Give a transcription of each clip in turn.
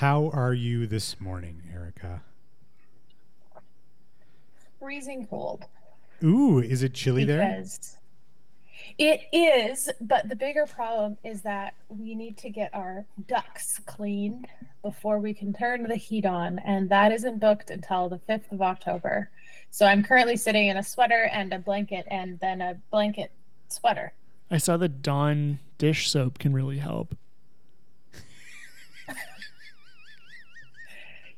How are you this morning, Erika? Freezing cold. Ooh, is it chilly there? Because it is, but the bigger problem is that we need to get our ducts cleaned before we can turn the heat on, and that isn't booked until the 5th of October. So I'm currently sitting in a sweater and a blanket and then a blanket sweater. I saw that Dawn dish soap can really help.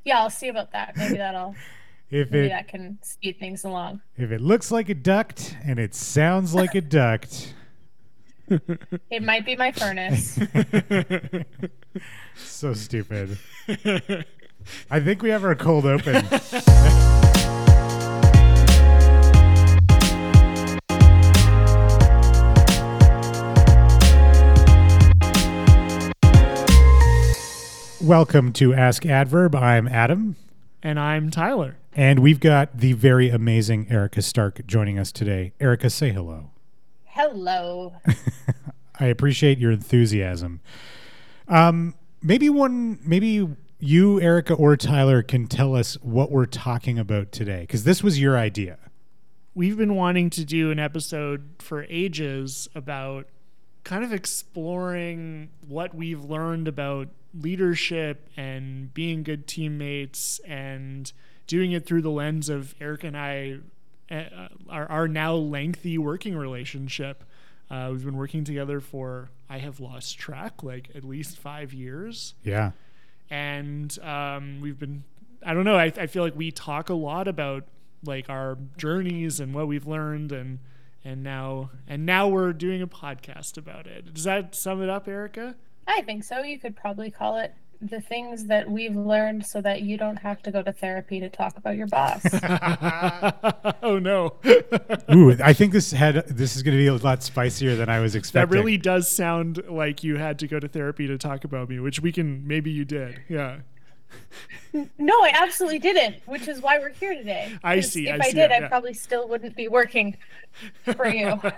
Yeah, I'll see about that. Maybe that'll If maybe it that can speed things along. if it looks like a duct and it sounds like a duct, It might be my furnace. so stupid. I think we have our cold open. Welcome to Ask Adverb. I'm Adam, And I'm Tyler. and we've got the very amazing Erika Stark joining us today. Erika, say hello. Hello. I appreciate your enthusiasm. Um, maybe one, maybe you, Erika, or Tyler can tell us what we're talking about today, because this was your idea. We've been wanting to do an episode for ages about kind of exploring what we've learned about leadership and being good teammates and doing it through the lens of Eric and I, uh, our, our now lengthy working relationship. Uh, we've been working together for, I have lost track, like at least five years. Yeah. and um, we've been i don't know I, I feel like we talk a lot about like our journeys and what we've learned and and now and now we're doing a podcast about it does that sum it up erika I think so. You could probably call it the things that we've learned so that you don't have to go to therapy to talk about your boss. oh no Ooh, I think this had this is going to be a lot spicier than I was expecting. that really does sound like you had to go to therapy to talk about me which we can maybe you did yeah no, I absolutely didn't, which is why we're here today. I see, If I I, see, did, yeah, I probably still wouldn't be working for you.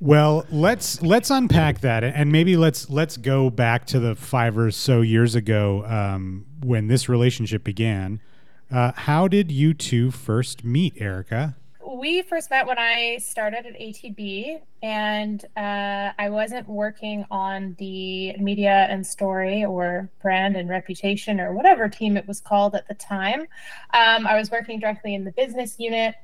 Well, let's let's unpack that and maybe let's let's go back to the five or so years ago um, when this relationship began. Uh, how did you two first meet, Erika? We first met when I started at ATB, and uh, I wasn't working on the media and story or brand and reputation or whatever team it was called at the time. Um, I was working directly in the business unit,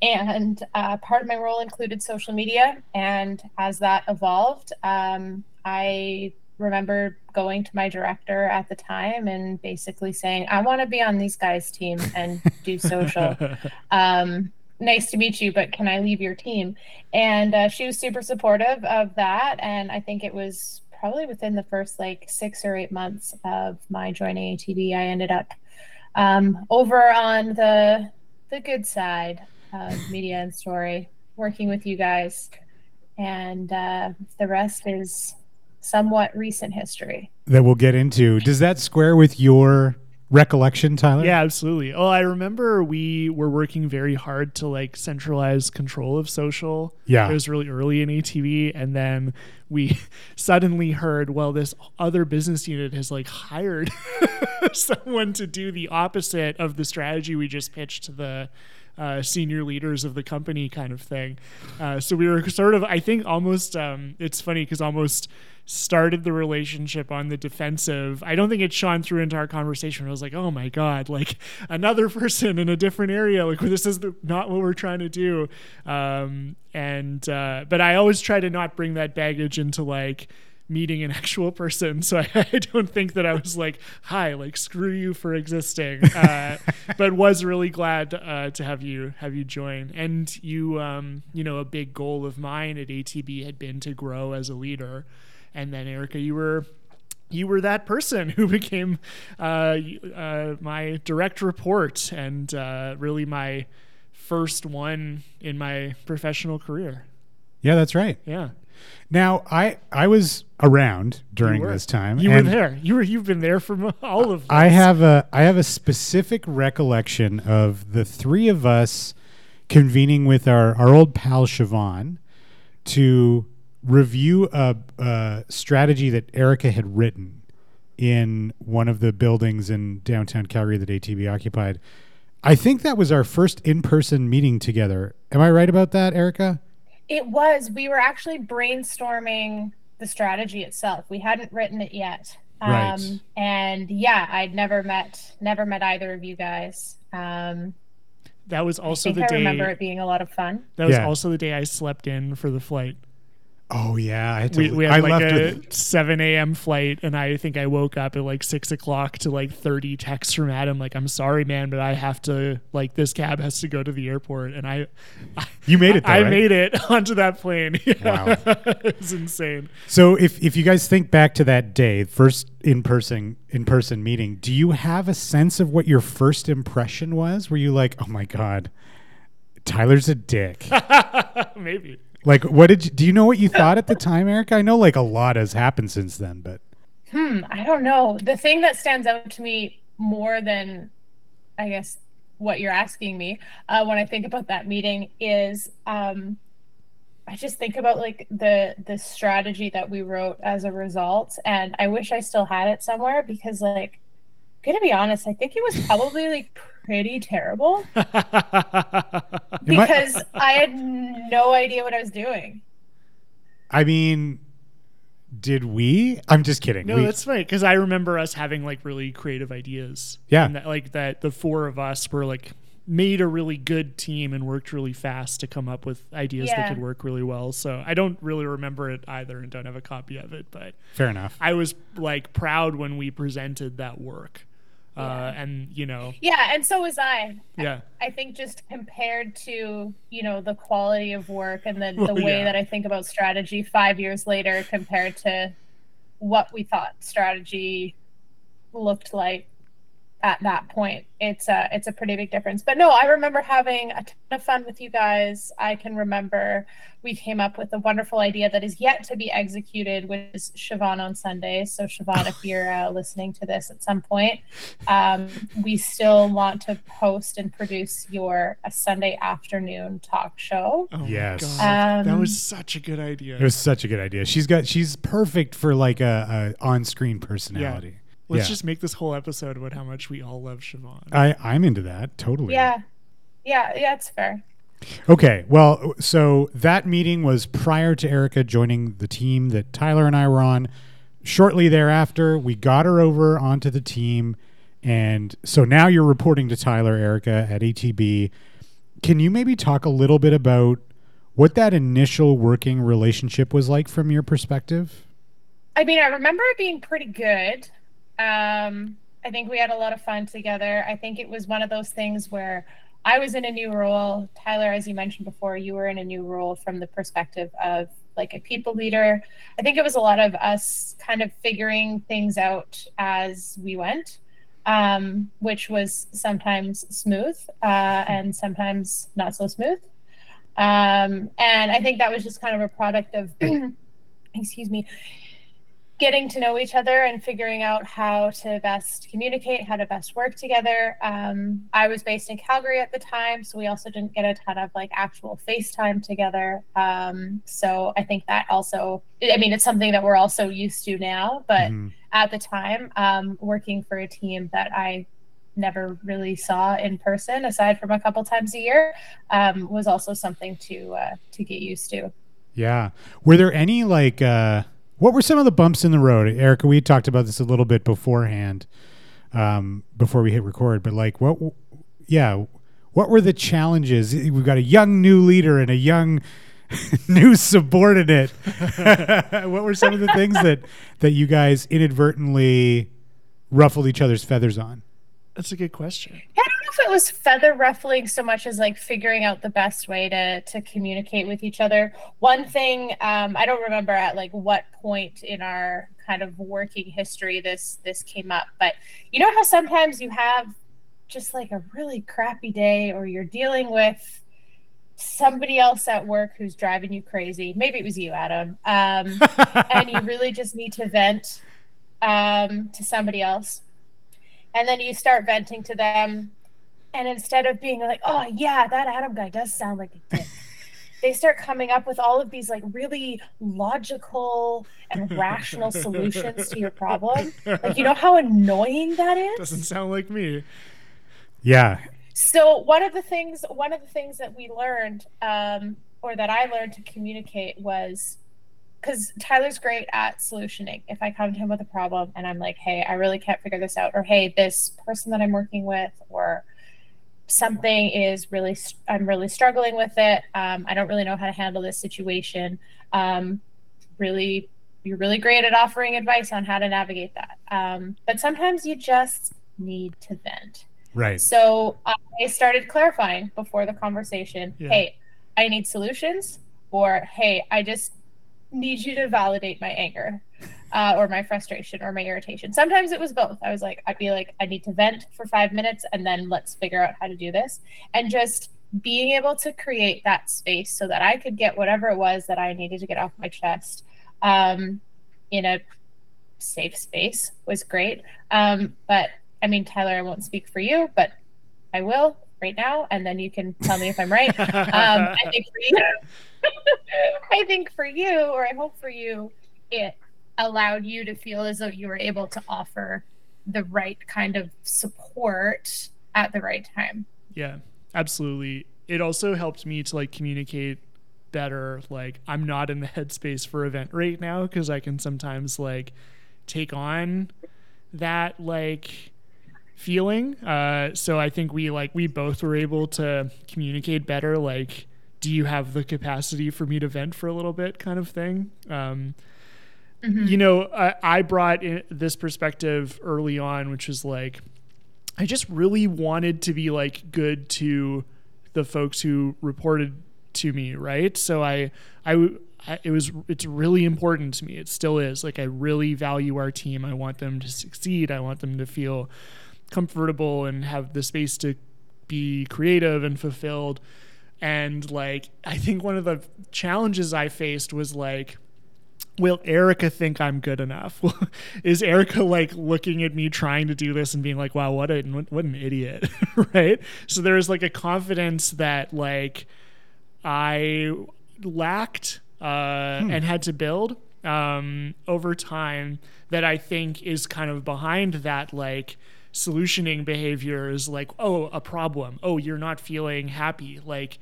and uh, part of my role included social media. And as that evolved, um, I remember going to my director at the time and basically saying, I want to be on these guys' team and do social um, nice to meet you, but can I leave your team? And uh, she was super supportive of that. And I think it was probably within the first like six or eight months of my joining ATB, I ended up um, over on the the good side of media and story, working with you guys. And uh, the rest is somewhat recent history. That we'll get into. Does that square with your recollection, Tyler? Yeah, absolutely. Well, I remember we were working very hard to like centralize control of social. Yeah. It was really early in ATB. And then we suddenly heard, well, this other business unit has like hired someone to do the opposite of the strategy we just pitched to the uh, senior leaders of the company kind of thing. Uh, so we were sort of, I think, almost, um, it's funny because almost started the relationship on the defensive. I don't think it shone through into our conversation. I was like, oh my God, like another person in a different area. Like this is the, not what we're trying to do. Um, and, uh, but I always try to not bring that baggage into like, meeting an actual person. So I, I don't think that I was like, hi, like screw you for existing. Uh, but was really glad uh, to have you have you join. And you, um, you know, a big goal of mine at ATB had been to grow as a leader. And then Erika, you were you were that person who became uh, uh, my direct report and uh, really my first one in my professional career. Yeah, that's right. Yeah. Now, I I was around during this time. You were there. You were. You've been there from all of. I have a I have a specific recollection of the three of us convening with our, our old pal Siobhan to review a, a strategy that Erika had written in one of the buildings in downtown Calgary that ATB occupied. I think that was our first in-person meeting together. Am I right about that, Erika? It was. We were actually brainstorming the strategy itself. We hadn't written it yet. Right. Um, and yeah, I'd never met never met either of you guys. Um, That was I also think the I day. remember it being a lot of fun. That was Yeah. also the day I slept in for the flight. Oh yeah, I had to. We, we had I like left a with 7 a.m. flight, and I think I woke up at like 6 o'clock to like 30 texts from Adam, like, I'm sorry, man, but I have to, like, this cab has to go to the airport. And I, You made it. Though, I right? made it onto that plane. Wow. it was insane. So if if you guys think back to that day, first in person in person meeting, do you have a sense of what your first impression was? Were you like, "Oh my god, Tyler's a dick"? Maybe. Like, what did you, do you know what you thought at the time, Eric? I know like a lot has happened since then, but Hmm, I don't know. The thing that stands out to me more than, I guess, what you're asking me uh, when I think about that meeting is, um, I just think about like the the strategy that we wrote as a result, and I wish I still had it somewhere because, like, gonna be honest, I think it was probably like pretty terrible because I had no idea what I was doing. I mean, did we? I'm just kidding. No, We- that's funny because I remember us having like really creative ideas. Yeah. and that, like that the four of us were like made a really good team and worked really fast to come up with ideas that could work really well. So I don't really remember it either and don't have a copy of it, but fair enough. I was like proud when we presented that work. Uh, and you know, Yeah, and so was I. yeah, I think just compared to you know the quality of work and the, Well, the way yeah. that I think about strategy five years later compared to what we thought strategy looked like at that point, it's a it's a pretty big difference. But no, I remember having a ton of fun with you guys. I can remember we came up with a wonderful idea that is yet to be executed, which is Siobhan on Sundays. So Siobhan, if you're uh, listening to this at some point, um, we still want to post and produce your a Sunday afternoon talk show. oh Yes. God. that Um, was such a good idea. It was such a good idea. She's got she's perfect for like a, a on screen personality. Let's yeah. just make this whole episode about how much we all love Siobhan. I I'm into that totally. Yeah, yeah, yeah, it's fair. Okay. Well, so that meeting was prior to Erika joining the team that Tyler and I were on. Shortly thereafter, we got her over onto the team. And so now you're reporting to Tyler, Erika, at ATB. Can you maybe talk a little bit about what that initial working relationship was like from your perspective? I mean, I remember it being pretty good. Um, I think we had a lot of fun together. I think it was one of those things where I was in a new role. Tyler, as you mentioned before, you were in a new role from the perspective of like a people leader. I think it was a lot of us kind of figuring things out as we went, um, which was sometimes smooth uh, and sometimes not so smooth. Um, and I think that was just kind of a product of, excuse me, getting to know each other and figuring out how to best communicate, how to best work together. Um, I was based in Calgary at the time, so we also didn't get a ton of like actual FaceTime together. Um, so I think that also, I mean, it's something that we're also used to now, but Mhm. at the time, um, working for a team that I never really saw in person, aside from a couple times a year, um, was also something to uh, to get used to. Yeah. Were there any like uh what were some of the bumps in the road? Erika, we talked about this a little bit beforehand, um, before we hit record, but like what yeah, what were the challenges? We've got a young new leader and a young new subordinate. what were some of the things that that you guys inadvertently ruffled each other's feathers on? That's a good question. I don't know if it was feather ruffling so much as like figuring out the best way to to communicate with each other. One thing um, I don't remember at like what point in our kind of working history this this came up, but you know how sometimes you have just like a really crappy day, or you're dealing with somebody else at work who's driving you crazy. Maybe it was you, Adam, um, and you really just need to vent um, to somebody else and then you start venting to them and instead of being like oh yeah that adam guy does sound like a dick they start coming up with all of these like really logical and rational solutions to your problem. Like you know how annoying that is? Doesn't sound like me. Yeah. So one of the things one of the things that we learned um, or that I learned to communicate was because Tyler's great at solutioning. If I come to him with a problem and I'm like, hey, I really can't figure this out, or hey, this person that I'm working with, or something is really, I'm really struggling with it. Um, I don't really know how to handle this situation. Um, really, you're really great at offering advice on how to navigate that. Um, but sometimes you just need to vent. Right. So I started clarifying before the conversation. Yeah. Hey, I need solutions, or hey, I just need you to validate my anger uh, or my frustration or my irritation. Sometimes it was both. I was like, I'd be like, I need to vent for five minutes and then let's figure out how to do this. And just being able to create that space so that I could get whatever it was that I needed to get off my chest um, in a safe space was great. Um, but I mean, Tyler, I won't speak for you, but I will right now, and then you can tell me if I'm right. um, I think for you, I think for you, or I hope for you, it allowed you to feel as though you were able to offer the right kind of support at the right time. Yeah, absolutely. It also helped me to like communicate better. Like, I'm not in the headspace for event right now because I can sometimes like take on that like feeling. Uh, so I think we like we both were able to communicate better. Like, do you have the capacity for me to vent for a little bit, kind of thing. Um, mm-hmm. You know, I, I brought in this perspective early on, which was like, I just really wanted to be like good to the folks who reported to me, right? So I, I, I, it was it's really important to me. It still is. Like I really value our team. I want them to succeed. I want them to feel comfortable and have the space to be creative and fulfilled. And like, I think one of the challenges I faced was like, will Erika think I'm good enough? Is Erika like looking at me trying to do this and being like, wow, what a what an idiot, right? So there was like a confidence that like I lacked uh, hmm. and had to build um, over time that I think is kind of behind that like solutioning behavior is like, oh, a problem. Oh, you're not feeling happy. Like,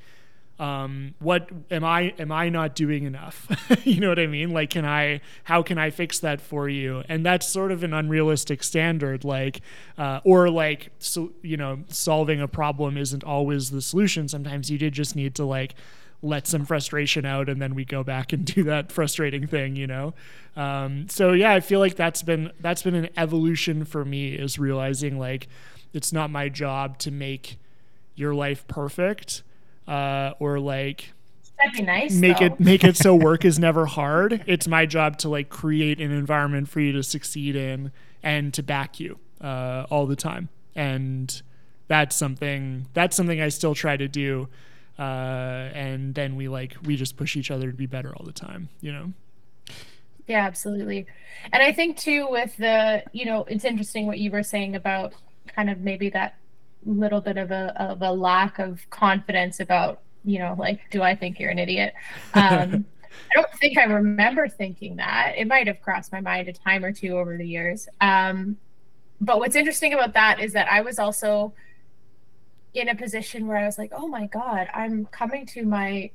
um, what am I am I not doing enough? you know what I mean? Like, can I? How can I fix that for you? And that's sort of an unrealistic standard. Like, uh, or like, so you know, solving a problem isn't always the solution. Sometimes you did just need to like let some frustration out and then we go back and do that frustrating thing you know um, so yeah i feel like that's been that's been an evolution for me is realizing like it's not my job to make your life perfect uh, or like That'd be nice. Make though. it make it so work is never hard. It's my job to like create an environment for you to succeed in and to back you uh, all the time. And that's something that's something I still try to do uh, and then we like we just push each other to be better all the time you know yeah absolutely and i think too with the you know it's interesting what you were saying about kind of maybe that little bit of a of a lack of confidence about you know like do i think you're an idiot um I don't think I remember thinking that. It might have crossed my mind a time or two over the years. Um, but what's interesting about that is that I was also in a position where I was like, oh my God, I'm coming to my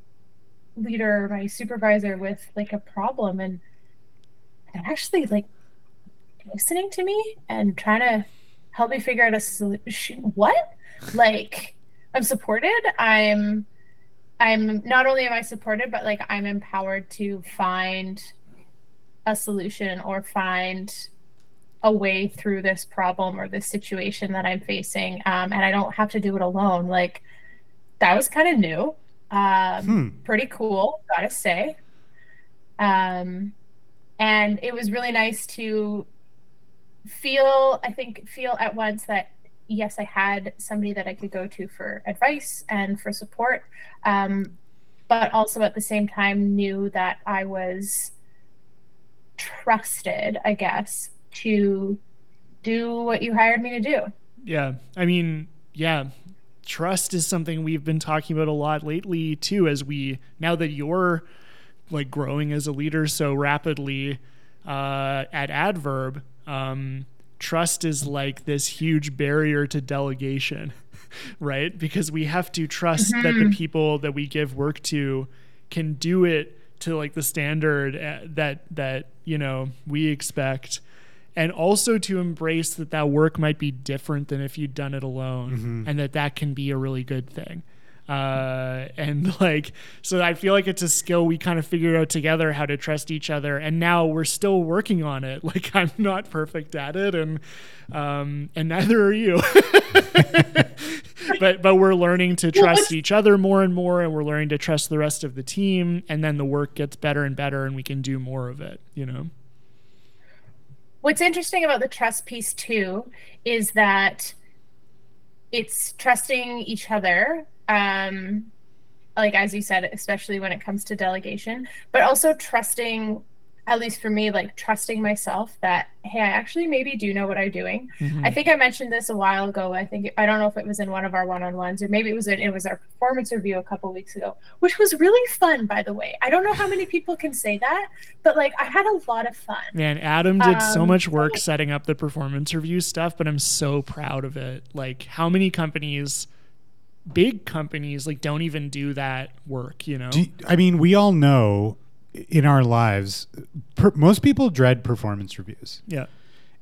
leader, my supervisor with like a problem and they're actually like listening to me and trying to help me figure out a solution. What? Like I'm supported. I'm I'm not only am I supported, but like I'm empowered to find a solution or find a way through this problem or this situation that I'm facing. Um, and I don't have to do it alone. Like that was kind of new. Um, hmm. Pretty cool, gotta say. Um, and it was really nice to feel, I think, feel at once that yes, I had somebody that I could go to for advice and for support. Um, but also at the same time knew that I was trusted, I guess, to do what you hired me to do. Yeah. I mean, yeah. trust is something we've been talking about a lot lately too as we now that you're like growing as a leader so rapidly uh, at adverb um, trust is like this huge barrier to delegation right because we have to trust that the people that we give work to can do it to like the standard uh, that that you know we expect and also to embrace that that work might be different than if you'd done it alone and that that can be a really good thing. Uh, and like so i feel like it's a skill we kind of figured out together how to trust each other and now we're still working on it. Like i'm not perfect at it and um, and neither are you. But but we're learning to trust each other more and more and we're learning to trust the rest of the team and then the work gets better and better and we can do more of it you know What's interesting about the trust piece too is that it's trusting each other. Um, like as you said, especially when it comes to delegation, but also trusting, at least for me, like trusting myself that hey, I actually maybe do know what I'm doing. I think I mentioned this a while ago. I think I don't know if it was in one of our one-on-ones or maybe it was in, it was our performance review a couple weeks ago, which was really fun, by the way. I don't know how many people can say that, but like I had a lot of fun. Man, Adam did so Um, much work setting up the performance review stuff, but I'm so proud of it. Like how many companies big companies like don't even do that work, you know? Do, I mean, we all know in our lives, per, most people dread performance reviews. yeah.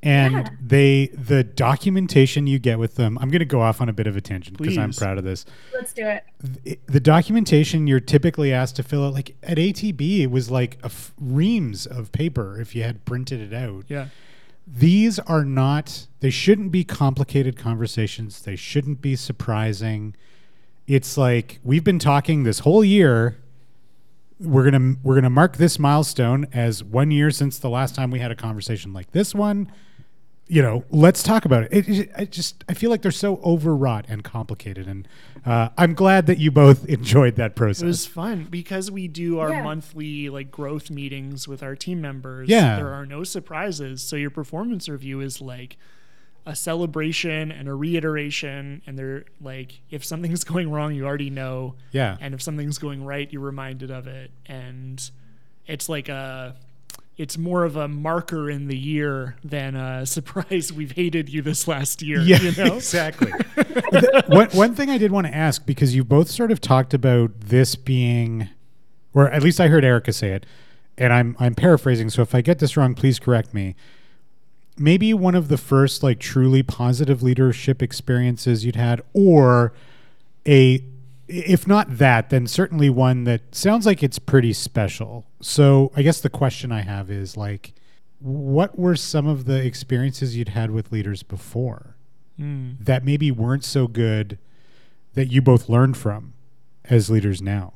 and Yeah. they the documentation you get with them i'm going to go off on a bit of a tangent because i'm proud of this Let's do it. the, the documentation you're typically asked to fill out like at atb it was like a f- reams of paper if you had printed it out Yeah. these are not they shouldn't be complicated conversations they shouldn't be surprising it's like we've been talking this whole year we're gonna we're gonna mark this milestone as one year since the last time we had a conversation like this one you know let's talk about it it, it I just i feel like they're so overwrought and complicated and uh, i'm glad that you both enjoyed that process It was fun because we do our Yeah. monthly like growth meetings with our team members. Yeah. There are no surprises. So your performance review is like a celebration and a reiteration and they're like if something's going wrong you already know yeah and if something's going right you're reminded of it and it's like a it's more of a marker in the year than a surprise we've hated you this last year Yeah, you know exactly. One, one thing I did want to ask because you both sort of talked about this being, or at least I heard Erika say it, and I'm I'm paraphrasing. So if I get this wrong, please correct me. Maybe one of the first like truly positive leadership experiences you'd had, or a if not that, then certainly one that sounds like it's pretty special. So I guess the question I have is like, what were some of the experiences you'd had with leaders before? Mm. that maybe weren't so good that you both learned from as leaders now?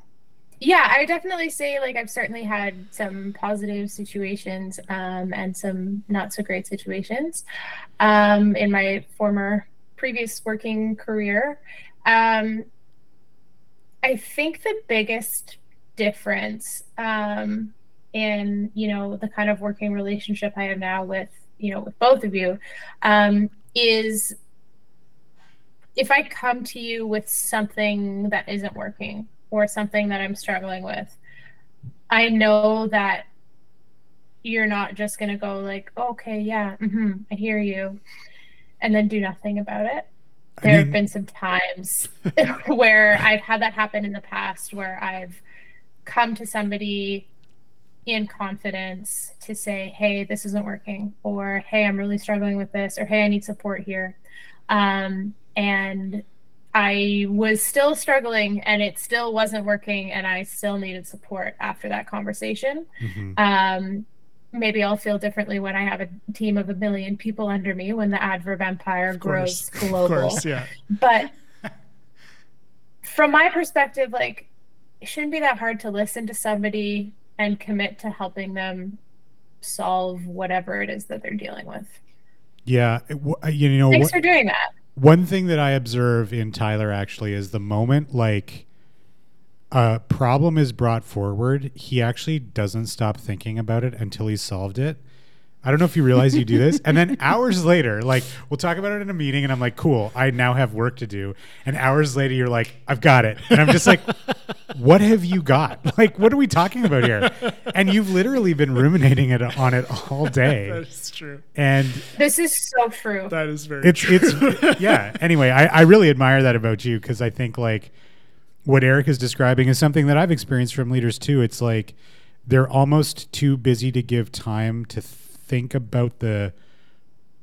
Yeah, I definitely say like I've certainly had some positive situations um, and some not so great situations um, in my former previous working career. Um, I think the biggest difference um, in you know the kind of working relationship I have now with you know with both of you um, is if I come to you with something that isn't working or something that I'm struggling with, I know that you're not just going to go like, okay, yeah, hmm I hear you, and then do nothing about it. I There have been some times where I've had that happen in the past where I've come to somebody in confidence to say, hey, this isn't working, or hey, I'm really struggling with this, or hey, I need support here. Um, and I was still struggling and it still wasn't working, and I still needed support after that conversation. Mhm. Um, maybe I'll feel differently when I have a team of a million people under me when the adverb empire Of grows course. global Of course, yeah. but from my perspective like it shouldn't be that hard to listen to somebody and commit to helping them solve whatever it is that they're dealing with Yeah, you know, thanks what- for doing that one thing that I observe in Tyler actually is the moment like a problem is brought forward, he actually doesn't stop thinking about it until he's solved it. I don't know if you realize you do this. And then hours later, like we'll talk about it in a meeting, and I'm like, cool, I now have work to do. And hours later, you're like, I've got it. And I'm just like, what have you got? Like, what are we talking about here? And you've literally been ruminating it on it all day. that is true. And This is so true. That is very it's true. it's yeah. Anyway, I, I really admire that about you because I think like what Eric is describing is something that I've experienced from leaders too. It's like they're almost too busy to give time to think about the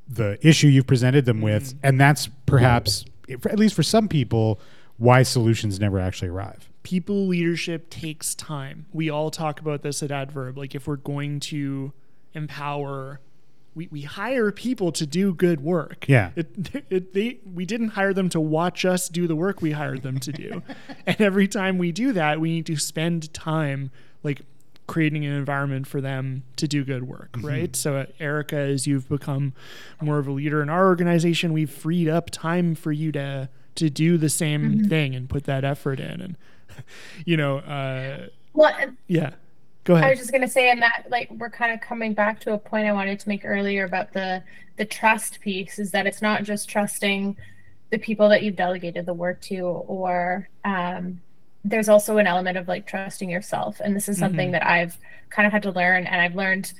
the issue you've presented them with, mm-hmm. and that's perhaps, at least for some people, why solutions never actually arrive. people leadership takes time. We all talk about this at Adverb. Like if we're going to empower, we, we hire people to do good work. Yeah. It, it, they, we didn't hire them to watch us do the work we hired them to do. and every time we do that, we need to spend time like creating an environment for them to do good work, right? So, uh, Erika, as you've become more of a leader in our organization, we've freed up time for you to to do the same thing and put that effort in. And you know, uh, Well, yeah, go ahead. I was just gonna say, in that, like, we're kind of coming back to a point I wanted to make earlier about the the trust piece. Is that it's not just trusting the people that you've delegated the work to, or um, there's also an element of like trusting yourself. And this is something Mhm. that I've kind of had to learn, and I've learned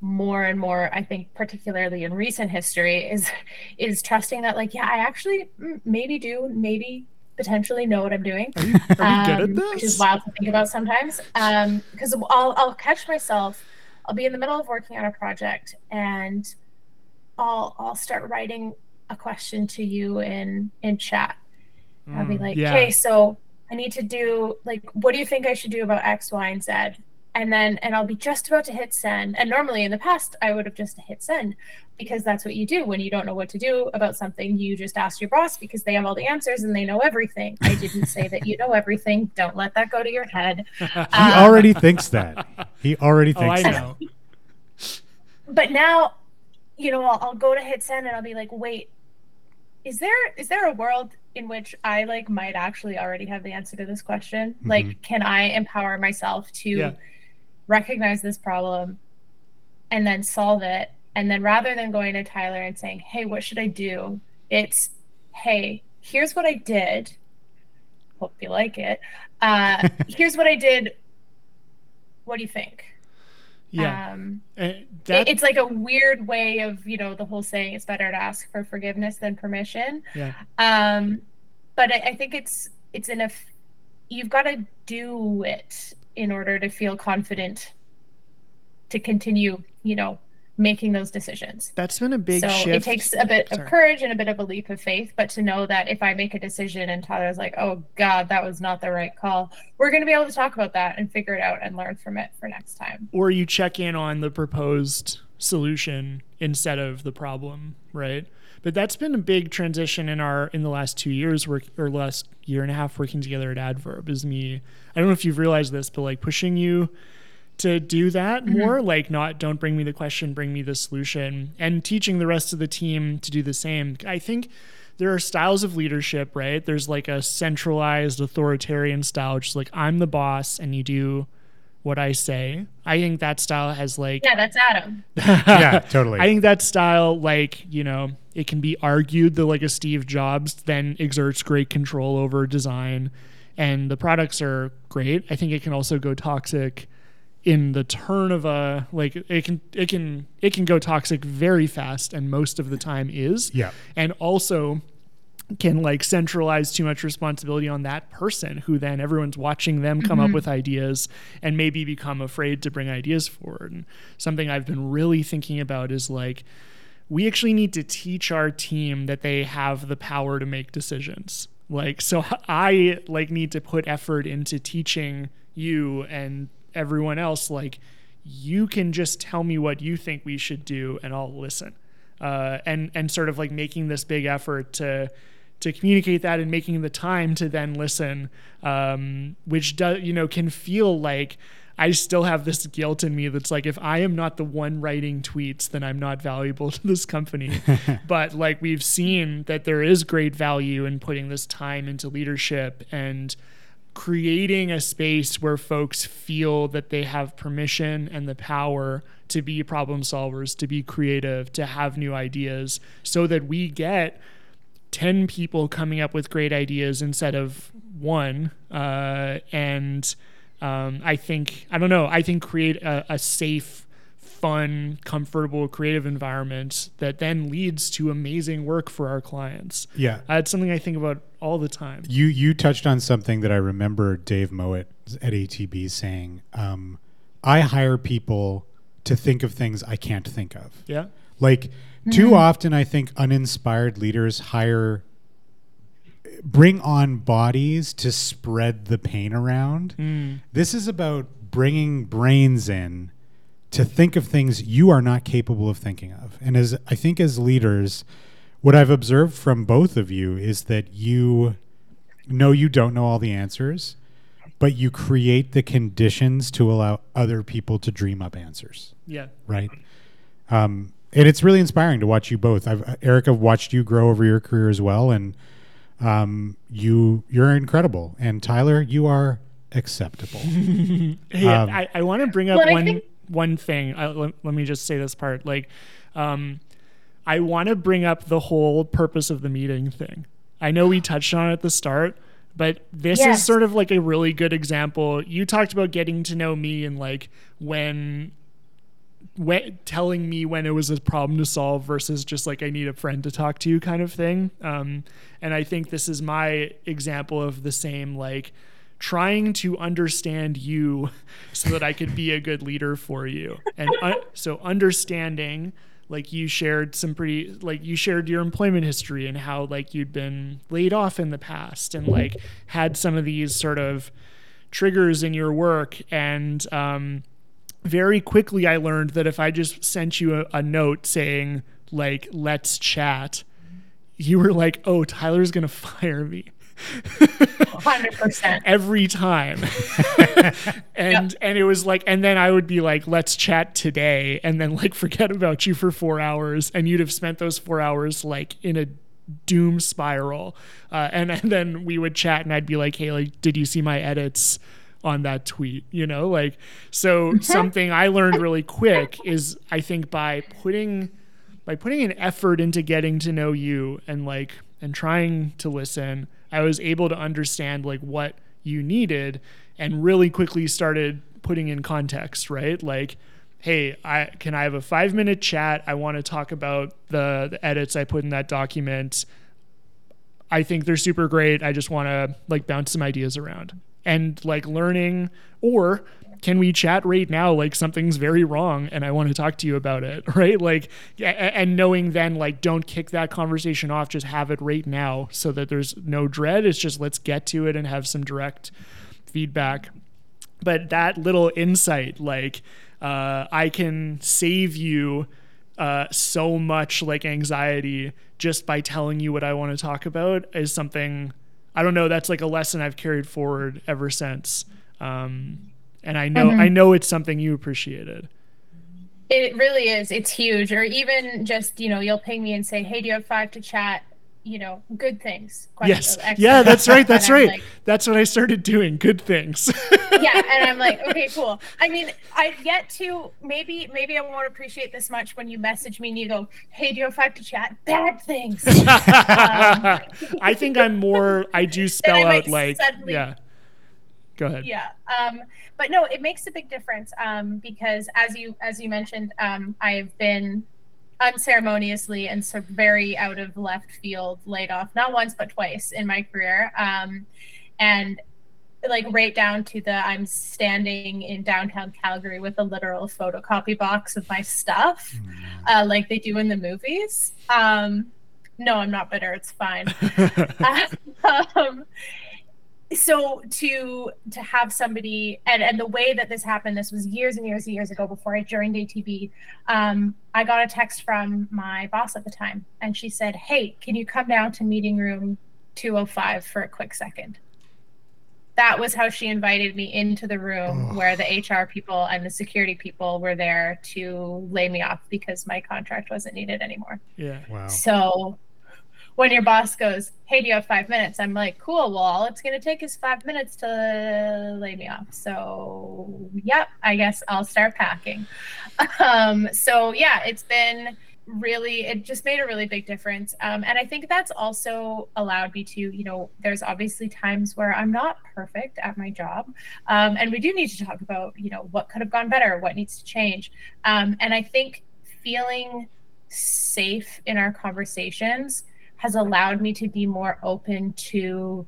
more and more. I think, particularly in recent history, is is trusting that, like, yeah, I actually mm, maybe do, maybe potentially know what I'm doing Are you, are good at um, Which is wild to think about sometimes. Um, because I'll I'll catch myself. I'll be in the middle of working on a project and I'll I'll start writing a question to you in in chat. I'll be Mm, like, yeah. okay, so I need to do like, what do you think I should do about X, Y, and Z? And then, and I'll be just about to hit send. And normally in the past, I would have just hit send because that's what you do when you don't know what to do about something. You just ask your boss because they have all the answers and they know everything. I didn't say that you know everything. Don't let that go to your head. He Um, already thinks that. He already thinks oh, thinks I that. know. but now you know I'll, I'll go to hit send and i'll be like wait is there is there a world in which i like might actually already have the answer to this question? Like can i empower myself to Yeah. recognize this problem and then solve it? And then rather than going to tyler and saying hey what should i do? It's hey here's what i did. Hope you like it. Uh here's what i did. What do you think Yeah, um that, it's like a weird way of you know the whole saying it's better to ask for forgiveness than permission yeah. um but i, I think it's it's in a f- you've got to do it in order to feel confident to continue you know making those decisions That's been a big so shift. it takes a bit Sorry. of courage and a bit of a leap of faith but to know that if i make a decision and tyler's like oh god that was not the right call we're going to be able to talk about that and figure it out and learn from it for next time or you check in on the proposed solution instead of the problem, right? But that's been a big transition in our in the last two years work or last year and a half working together at Adverb is me. I don't know if you've realized this, but like pushing you to do that mm-hmm. more, like not don't bring me the question, bring me the solution, and teaching the rest of the team to do the same. I think there are styles of leadership, right? There's like a centralized authoritarian style, just like I'm the boss and you do what I say. I think that style has like yeah that's adam yeah, totally. I think that style, like, you know, it can be argued that like a Steve Jobs then exerts great control over design and the products are great. I think it can also go toxic in the turn of a like it can it can it can go toxic very fast and most of the time is. yeah. And also can like centralize too much responsibility on that person who then everyone's watching them come up mm-hmm. with ideas and maybe become afraid to bring ideas forward. And something I've been really thinking about is like we actually need to teach our team that they have the power to make decisions. Like so I like need to put effort into teaching you and everyone else like you can just tell me what you think we should do and I'll listen. Uh, and and sort of like making this big effort to to communicate that and making the time to then listen, um, which does you know can feel like I still have this guilt in me that's like if I am not the one writing tweets, then I'm not valuable to this company. but like we've seen that there is great value in putting this time into leadership and creating a space where folks feel that they have permission and the power to be problem solvers, to be creative, to have new ideas, so that we get 10 people coming up with great ideas instead of one. Uh, and um, I think, I don't know, I think create a, a safe, fun, comfortable, creative environment that then leads to amazing work for our clients. Yeah. Uh, it's something I think about all the time. You you touched on something that I remember Dave Mowat at ATB saying. Um, I hire people to think of things I can't think of. Yeah. Like too often, I think uninspired leaders hire, bring on bodies to spread the pain around. This is about bringing brains in to think of things you are not capable of thinking of. And as I think as leaders, what I've observed from both of you is that you know you don't know all the answers, but you create the conditions to allow other people to dream up answers Yeah. right? Um, and it's really inspiring to watch you both. I've Eric, I've watched you grow over your career as well, and um, you you're incredible. And Tyler, you are acceptable. Hey, Um, I, I want to bring up Well, one think- one thing. I, let, let me just say this part. Like, um, I want to bring up the whole purpose of the meeting thing. I know we touched on it at the start, but this is sort of like a really good example. You talked about getting to know me and like when when, telling me when it was a problem to solve versus just like I need a friend to talk to kind of thing. Um, and I think this is my example of the same like trying to understand you so that I could be a good leader for you. And uh, so understanding like you shared some pretty like you shared your employment history and how like you'd been laid off in the past and like had some of these sort of triggers in your work and um very quickly I learned that if I just sent you a, a note saying like let's chat, you were like, "Oh, Tyler's to fire me." 100%. every time. and and it was like and then I would be like, "Let's chat today." And then like forget about you for 4 hours and you'd have spent those 4 hours like in a doom spiral. Uh, and and then we would chat and I'd be like, "Hey, like did you see my edits?" on that tweet, you know, like so something I learned really quick is I think by putting by putting an effort into getting to know you and like and trying to listen, I was able to understand like what you needed and really quickly started putting in context, right? Like hey, I can I have a 5-minute chat? I want to talk about the the edits I put in that document. I think they're super great. I just want to like bounce some ideas around and like learning or can we chat right now like something's very wrong and I want to talk to you about it, right? Like and knowing then like don't kick that conversation off, just have it right now so that there's no dread. It's just let's get to it and have some direct feedback. But that little insight like uh, I can save you uh, so much like anxiety just by telling you what I want to talk about is something I don't know. That's like a lesson I've carried forward ever since, um, and I know I mm-hmm. know it's something you appreciated. It really is. It's huge. Or even just, you know, you'll ping me and say, hey, do you have five to chat? You know, good things. Yes, yeah, that's right. That's right. like, That's what I started doing. Good things. yeah and i'm like okay cool i mean i've yet to maybe maybe i won't appreciate this much when you message me and you go hey do you have five to chat bad things um, I think I'm more. I do spell out like yeah. Go ahead. yeah um but no it makes a big difference um because as you as you mentioned um i've been unceremoniously and so very out of left field laid off not once but twice in my career um and like right down to the i'm standing in downtown calgary with a literal photocopy box of my stuff uh, like they do in the movies um no i'm not bitter it's fine um, so to to have somebody and and the way that this happened this was years and years and years ago before i joined atb um, i got a text from my boss at the time and she said hey can you come down to meeting room 205 for a quick second that was how she invited me into the room where the hr people and the security people were there to lay me off because my contract wasn't needed anymore Yeah. Wow. so when your boss goes, "Hey, do you have five minutes?" I'm like, "Cool. Well, all it's to take is five minutes to lay me off." So, yep, I guess I'll start packing. Um, so yeah, it's been really it just made a really big difference um, and i think that's also allowed me to you know there's obviously times where i'm not perfect at my job um, and we do need to talk about you know what could have gone better what needs to change um, and i think feeling safe in our conversations has allowed me to be more open to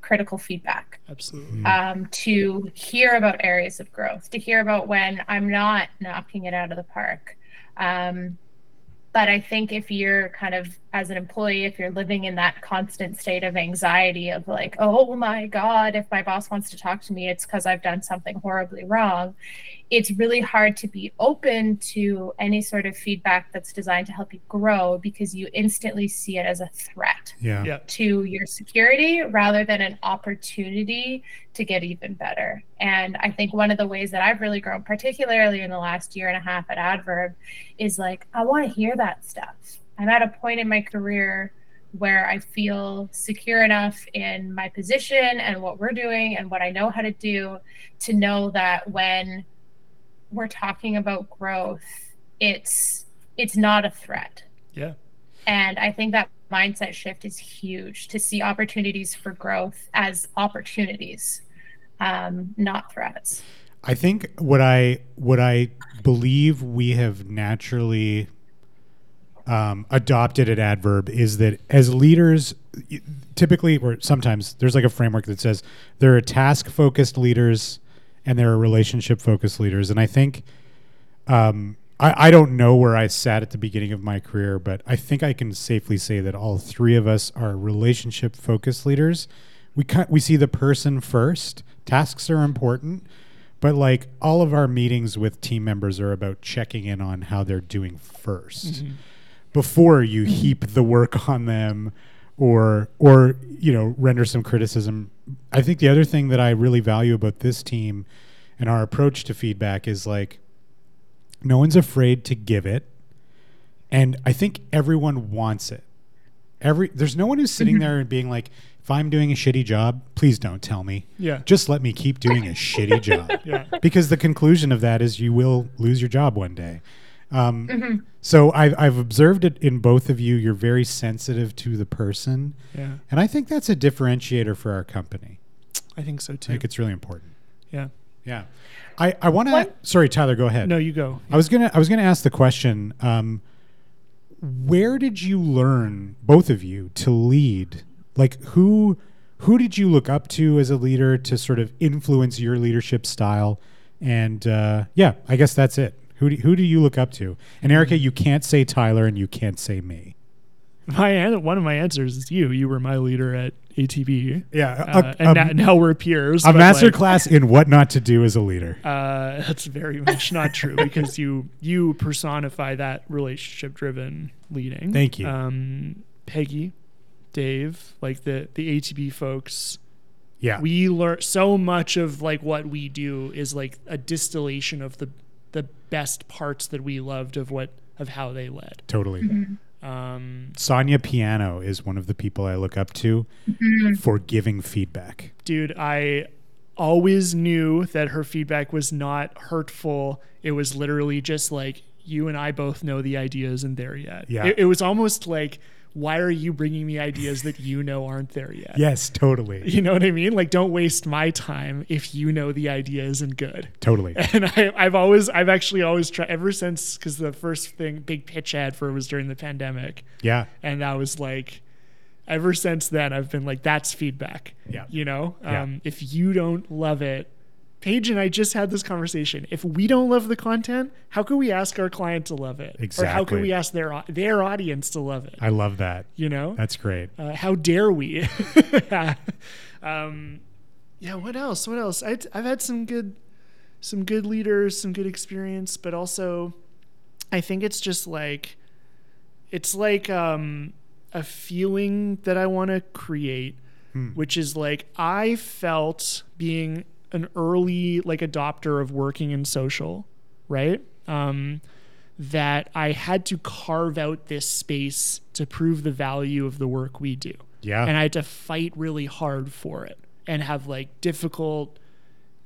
critical feedback. Absolutely. um, to hear about areas of growth to hear about when i'm not knocking it out of the park. Um, but i think if you're kind of as an employee if you're living in that constant state of anxiety of like oh my god if my boss wants to talk to me it's because i've done something horribly wrong it's really hard to be open to any sort of feedback that's designed to help you grow because you instantly see it as a threat Yeah. Yeah. to your security rather than an opportunity to get even better. And I think one of the ways that I've really grown, particularly in the last year and a half at Adverb, is like, I want to hear that stuff. I'm at a point in my career where I feel secure enough in my position and what we're doing and what I know how to do to know that when we're talking about growth, it's it's not a threat. Yeah. And I think that mindset shift is huge to see opportunities for growth as opportunities, um, not threats. I think what I what I believe we have naturally um, adopted at Adverb is that as leaders, typically or sometimes there's like a framework that says there are task focused leaders and there are relationship focused leaders, and I think um, I, I don't know where I sat at the beginning of my career, but I think I can safely say that all three of us are relationship focused leaders. We we see the person first. Tasks are important, but like all of our meetings with team members are about checking in on how they're doing 1st before you heap the work on them or or you know render some criticism. I think the other thing that I really value about this team and our approach to feedback is like no one's afraid to give it and I think everyone wants it. Every there's no one who's sitting mm-hmm. there and being like if I'm doing a shitty job, please don't tell me. Yeah. Just let me keep doing a shitty job. Yeah. Because the conclusion of that is you will lose your job one day. Um, So I've, I've observed it in both of you. You're very sensitive to the person. Yeah. And I think that's a differentiator for our company. I think so too. I think it's really important. Yeah. Yeah. I, I want to. Sorry, Tyler, go ahead. No, you go. I was gonna I was gonna ask the question. Um, where did you learn, both of you, to lead? Like who who did you look up to as a leader to sort of influence your leadership style? And uh, yeah, I guess that's it. Who do, who do you look up to? And Erika, you can't say Tyler, and you can't say me. My one of my answers is you. You were my leader at ATB. Yeah, Uh, and now, now we're peers. a master like, class in what not to do as a leader. Uh, that's very much not true because you you personify that relationship driven leading. Thank you. um, Peggy, Dave, like the the ATB folks. Yeah, We learn so much of like what we do is like a distillation of the the best parts that we loved of what of how they led. totally. Um, Sonia Piano is one of the people I look up to for giving feedback. dude, I always knew that her feedback was not hurtful. It was literally just like you and I both know the idea isn't there yet. Yeah. It, it was almost like, why are you bringing me ideas that you know aren't there yet? Yes, totally. You know what I mean? Like, don't waste my time if you know the idea isn't good. Totally. And I, I've always, I've actually always tried ever since because the first thing, big pitch ad for it was during the pandemic, Yeah. and that was like, ever since then, I've been like, that's feedback. Yeah. You know, Yeah. um, if you don't love it, Paige and I just had this conversation. If we don't love the content, how can we ask our client to love it? Or how can we ask their their audience to love it? I love that. You know, That's great. uh, how dare we? um, yeah. What else? What else? I, I've had some good, some good leaders, some good experience, but also, I think it's just like, it's like um, a feeling that I want to create, which is like I felt being an early like adopter of working in social, right? Um, that I had to carve out this space to prove the value of the work we do. Yeah. And I had to fight really hard for it and have like difficult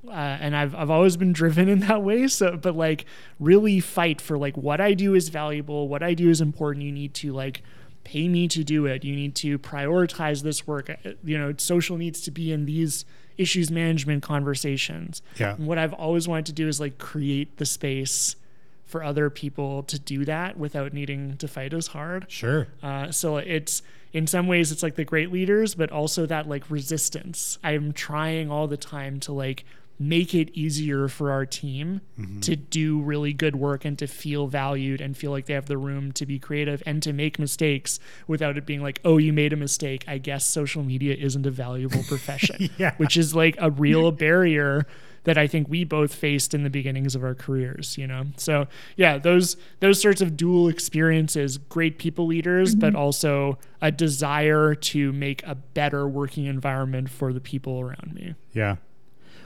uh, and I've I've always been driven in that way. So, but like really fight for like what I do is valuable, what I do is important. You need to like pay me to do it. You need to prioritize this work. Uh, you know, social needs to be in these issues management conversations. Yeah. And what I've always wanted to do is like create the space for other people to do that without needing to fight as hard. Sure. Uh, so it's in some ways it's like the great leaders, but also that like resistance. I'm trying all the time to like make it easier for our team Mm-hmm. to do really good work and to feel valued and feel like they have the room to be creative and to make mistakes without it being like, oh, you made a mistake. I guess social media isn't a valuable profession, Yeah. which is like a real barrier that I think we both faced in the beginnings of our careers, you know. So yeah, those those sorts of dual experiences, great people leaders, but also a desire to make a better working environment for the people around me. Yeah.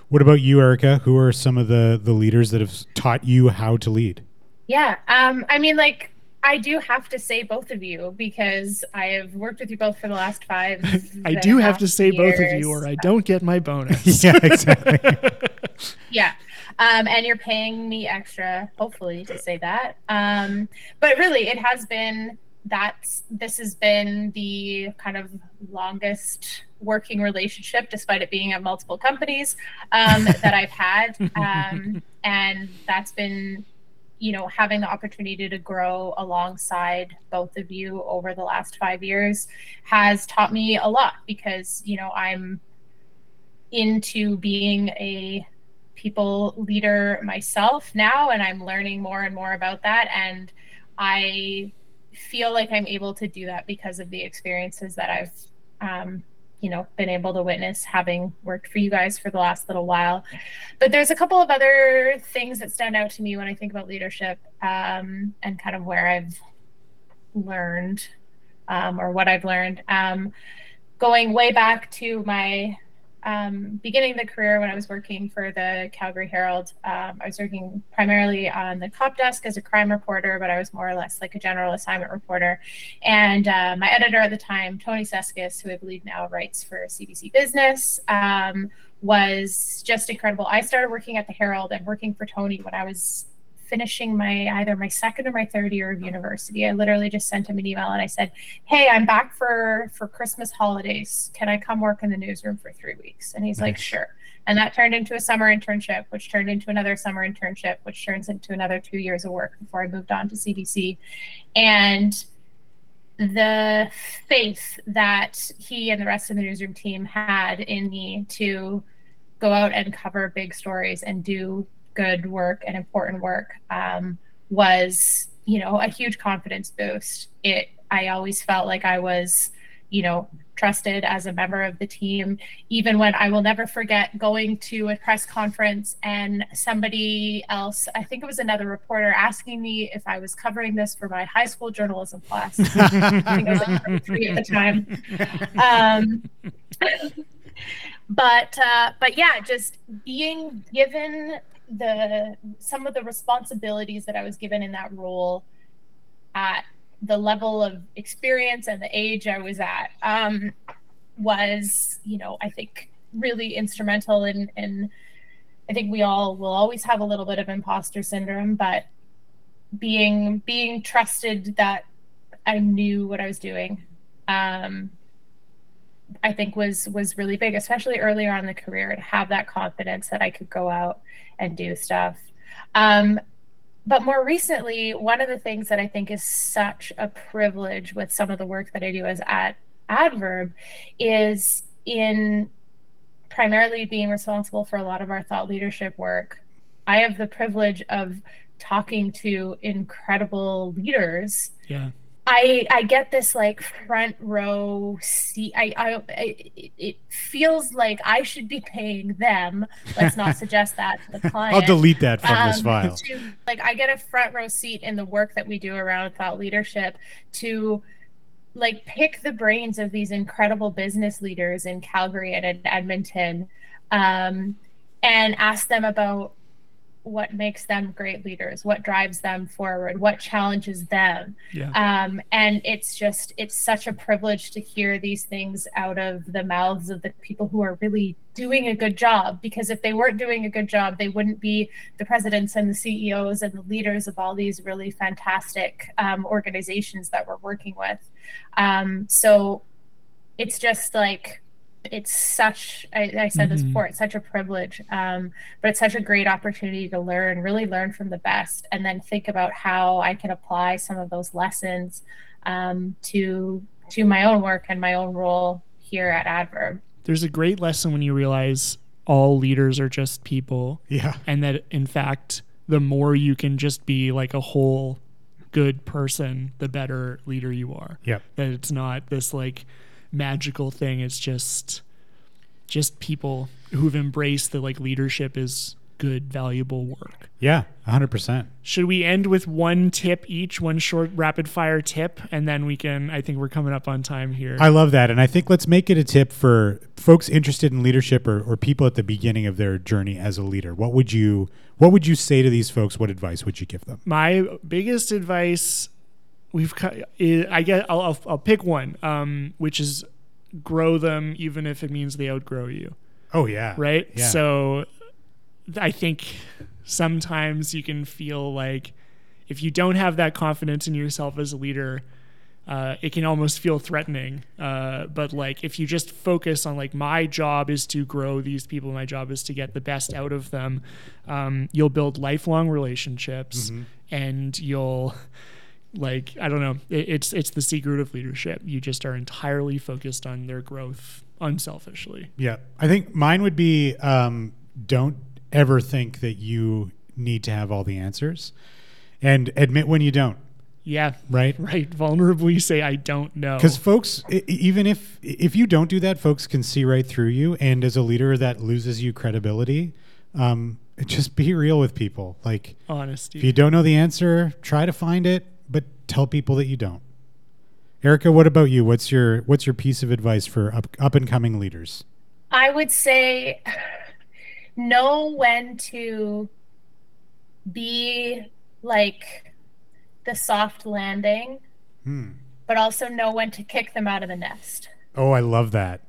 What about you, Erika? Who are some of the the leaders that have taught you how to lead? Yeah. Um, I mean, like, I do have to say both of you because I have worked with you both for the last five. I do have to say both of you, or I don't get my bonus. yeah, exactly. Yeah. Um, and you're paying me extra, hopefully, to say that. Um, but really, it has been that's this has been the kind of longest working relationship, despite it being at multiple companies um, that I've had. Um, and that's been, you know, having the opportunity to grow alongside both of you over the last five years has taught me a lot because, you know, I'm into being a people leader myself now and i'm learning more and more about that and i feel like i'm able to do that because of the experiences that i've um, you know been able to witness having worked for you guys for the last little while. But there's a couple of other things that stand out to me when i think about leadership um, and kind of where i've learned um, or what i've learned. Um, going way back to my um, beginning the career when I was working for the Calgary Herald, um, I was working primarily on the cop desk as a crime reporter, but I was more or less like a general assignment reporter. And uh, my editor at the time, Tony Seskus, who I believe now writes for CBC Business, um, was just incredible. I started working at the Herald and working for Tony when I was finishing my either my second or my third year of university. I literally just sent him an email and I said, "Hey, I'm back for for Christmas holidays. Can I come work in the newsroom for 3 weeks?" And he's like, "Sure." And that turned into a summer internship, which turned into another summer internship, which turns into another 2 years of work before I moved on to CBC. And the faith that he and the rest of the newsroom team had in me to go out and cover big stories and do good work and important work um, was you know a huge confidence boost. It i always felt like i was you know trusted as a member of the team. Even when i will never forget going to a press conference and somebody else i think it was another reporter asking me if i was covering this for my high school journalism class. I think i was like three at the time. Um, but uh, but yeah, just being given the some of the responsibilities that I was given in that role at the level of experience and the age I was at um, was, you know, I think really instrumental in in I think we all will always have a little bit of imposter syndrome, but being being trusted that I knew what I was doing um, I think was was really big, especially earlier on in the career, to have that confidence that I could go out and do stuff. Um, but more recently, one of the things that I think is such a privilege with some of the work that I do as at Adverb is in primarily being responsible for a lot of our thought leadership work. I have the privilege of talking to incredible leaders Yeah. I I get this like front row seat. I, I I it feels like I should be paying them. Let's not suggest that to the client. I'll delete that from this Um, file. to- like I get a front row seat in the work that we do around thought leadership to like pick the brains of these incredible business leaders in Calgary and in Edmonton, um, and ask them about what makes them great leaders, what drives them forward, what challenges them. Yeah. Um, and it's just, it's such a privilege to hear these things out of the mouths of the people who are really doing a good job. Because if they weren't doing a good job, they wouldn't be the presidents and the CEOs and the leaders of all these really fantastic um, organizations that we're working with. Um, so it's just like, it's such I, I said this Mhm. before it's such a privilege um, but it's such a great opportunity to learn really learn from the best and then think about how i can apply some of those lessons um, to to my own work and my own role here at adverb There's a great lesson when you realize all leaders are just people Yeah. and that in fact the more you can just be like a whole good person the better leader you are Yep. that it's not this like magical thing it's just just people who've embraced that like leadership is good valuable work Yeah. hundred percent. should we end with one tip each one short rapid fire tip and then we can i think we're coming up on time here I love that. And I think let's make it a tip for folks interested in leadership or, or people at the beginning of their journey as a leader. What would you what would you say to these folks? What advice would you give them? my biggest advice we've i guess I'll, I'll, I'll pick one um, which is grow them even if it means they outgrow you Oh yeah. right Yeah. so i think sometimes you can feel like if you don't have that confidence in yourself as a leader uh, it can almost feel threatening uh, but like if you just focus on like my job is to grow these people my job is to get the best out of them um, you'll build lifelong relationships and you'll like i don't know it, it's it's the secret of leadership you just are entirely focused on their growth unselfishly Yeah. I think mine would be um, don't ever think that you need to have all the answers and admit when you don't, yeah right? right vulnerably say i don't know Because folks, even if if you don't do that, folks can see right through you, and as a leader, that loses you credibility. Um, just be real with people. Like honesty if you don't know the answer, try to find it, tell people that you don't. Erika, what about you? What's your what's your piece of advice for up up and coming leaders? i would say know when to be like the soft landing Hmm. but also know when to kick them out of the nest Oh, I love that.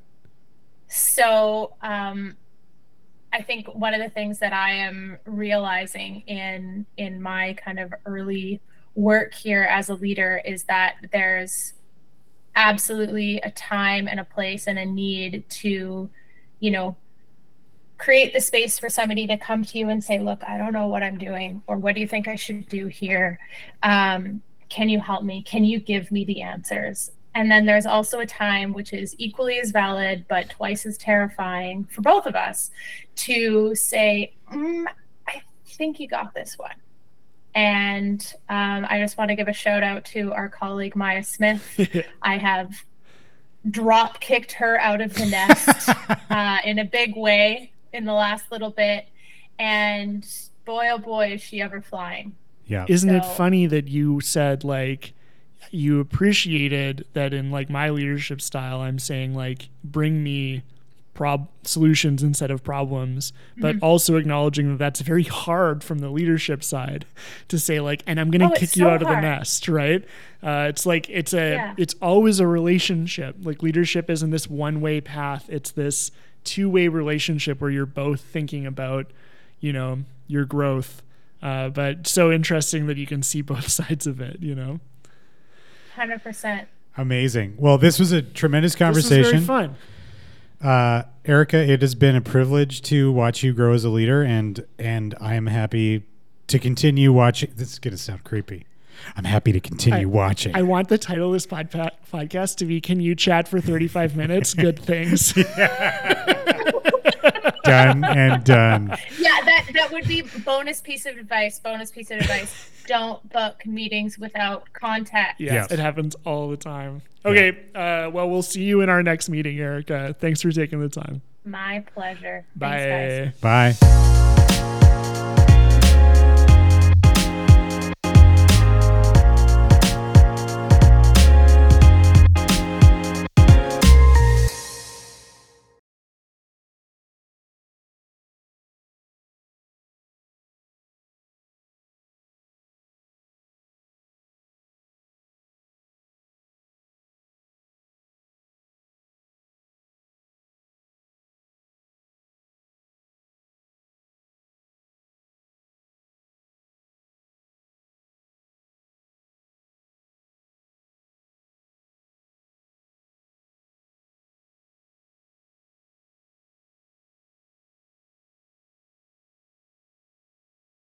So, um, I think one of the things that I am realizing in in my kind of early work here as a leader is that there's absolutely a time and a place and a need to, you know, create the space for somebody to come to you and say, "Look, I don't know what I'm doing, or what do you think I should do here? Um, can you help me? Can you give me the answers?" And then there's also a time which is equally as valid, but twice as terrifying for both of us to say, mm, I think you got this one. And um, I just want to give a shout out to our colleague Maya Smith. I have drop kicked her out of the nest uh, in a big way in the last little bit. And boy, oh boy, is she ever flying. Yeah. Isn't it funny that you said like you appreciated that in like my leadership style I'm saying like bring me prob solutions instead of problems but Mm-hmm. also acknowledging that that's very hard from the leadership side to say like and I'm going to Oh, it's kick you so out of the nest right uh, it's like it's a Yeah. it's always a relationship like leadership isn't this one way path it's this two way relationship where you're both thinking about you know your growth uh, but so interesting that you can see both sides of it you know 100%. Amazing. Well, this was a tremendous this was conversation. very fun Uh, Erika, it has been a privilege to watch you grow as a leader, and and I am happy to continue watching. This is gonna sound creepy. I'm happy to continue I- watching. I want the title of this podcast to be "Can you chat for 35 minutes? Good things." done and done. Yeah, that that would be bonus piece of advice. Bonus piece of advice: don't book meetings without contact. Yes, Yeah. it happens all the time. Okay, uh, well, we'll see you in our next meeting, Erika. Thanks for taking the time. My pleasure. Thanks, guys. Bye. Bye.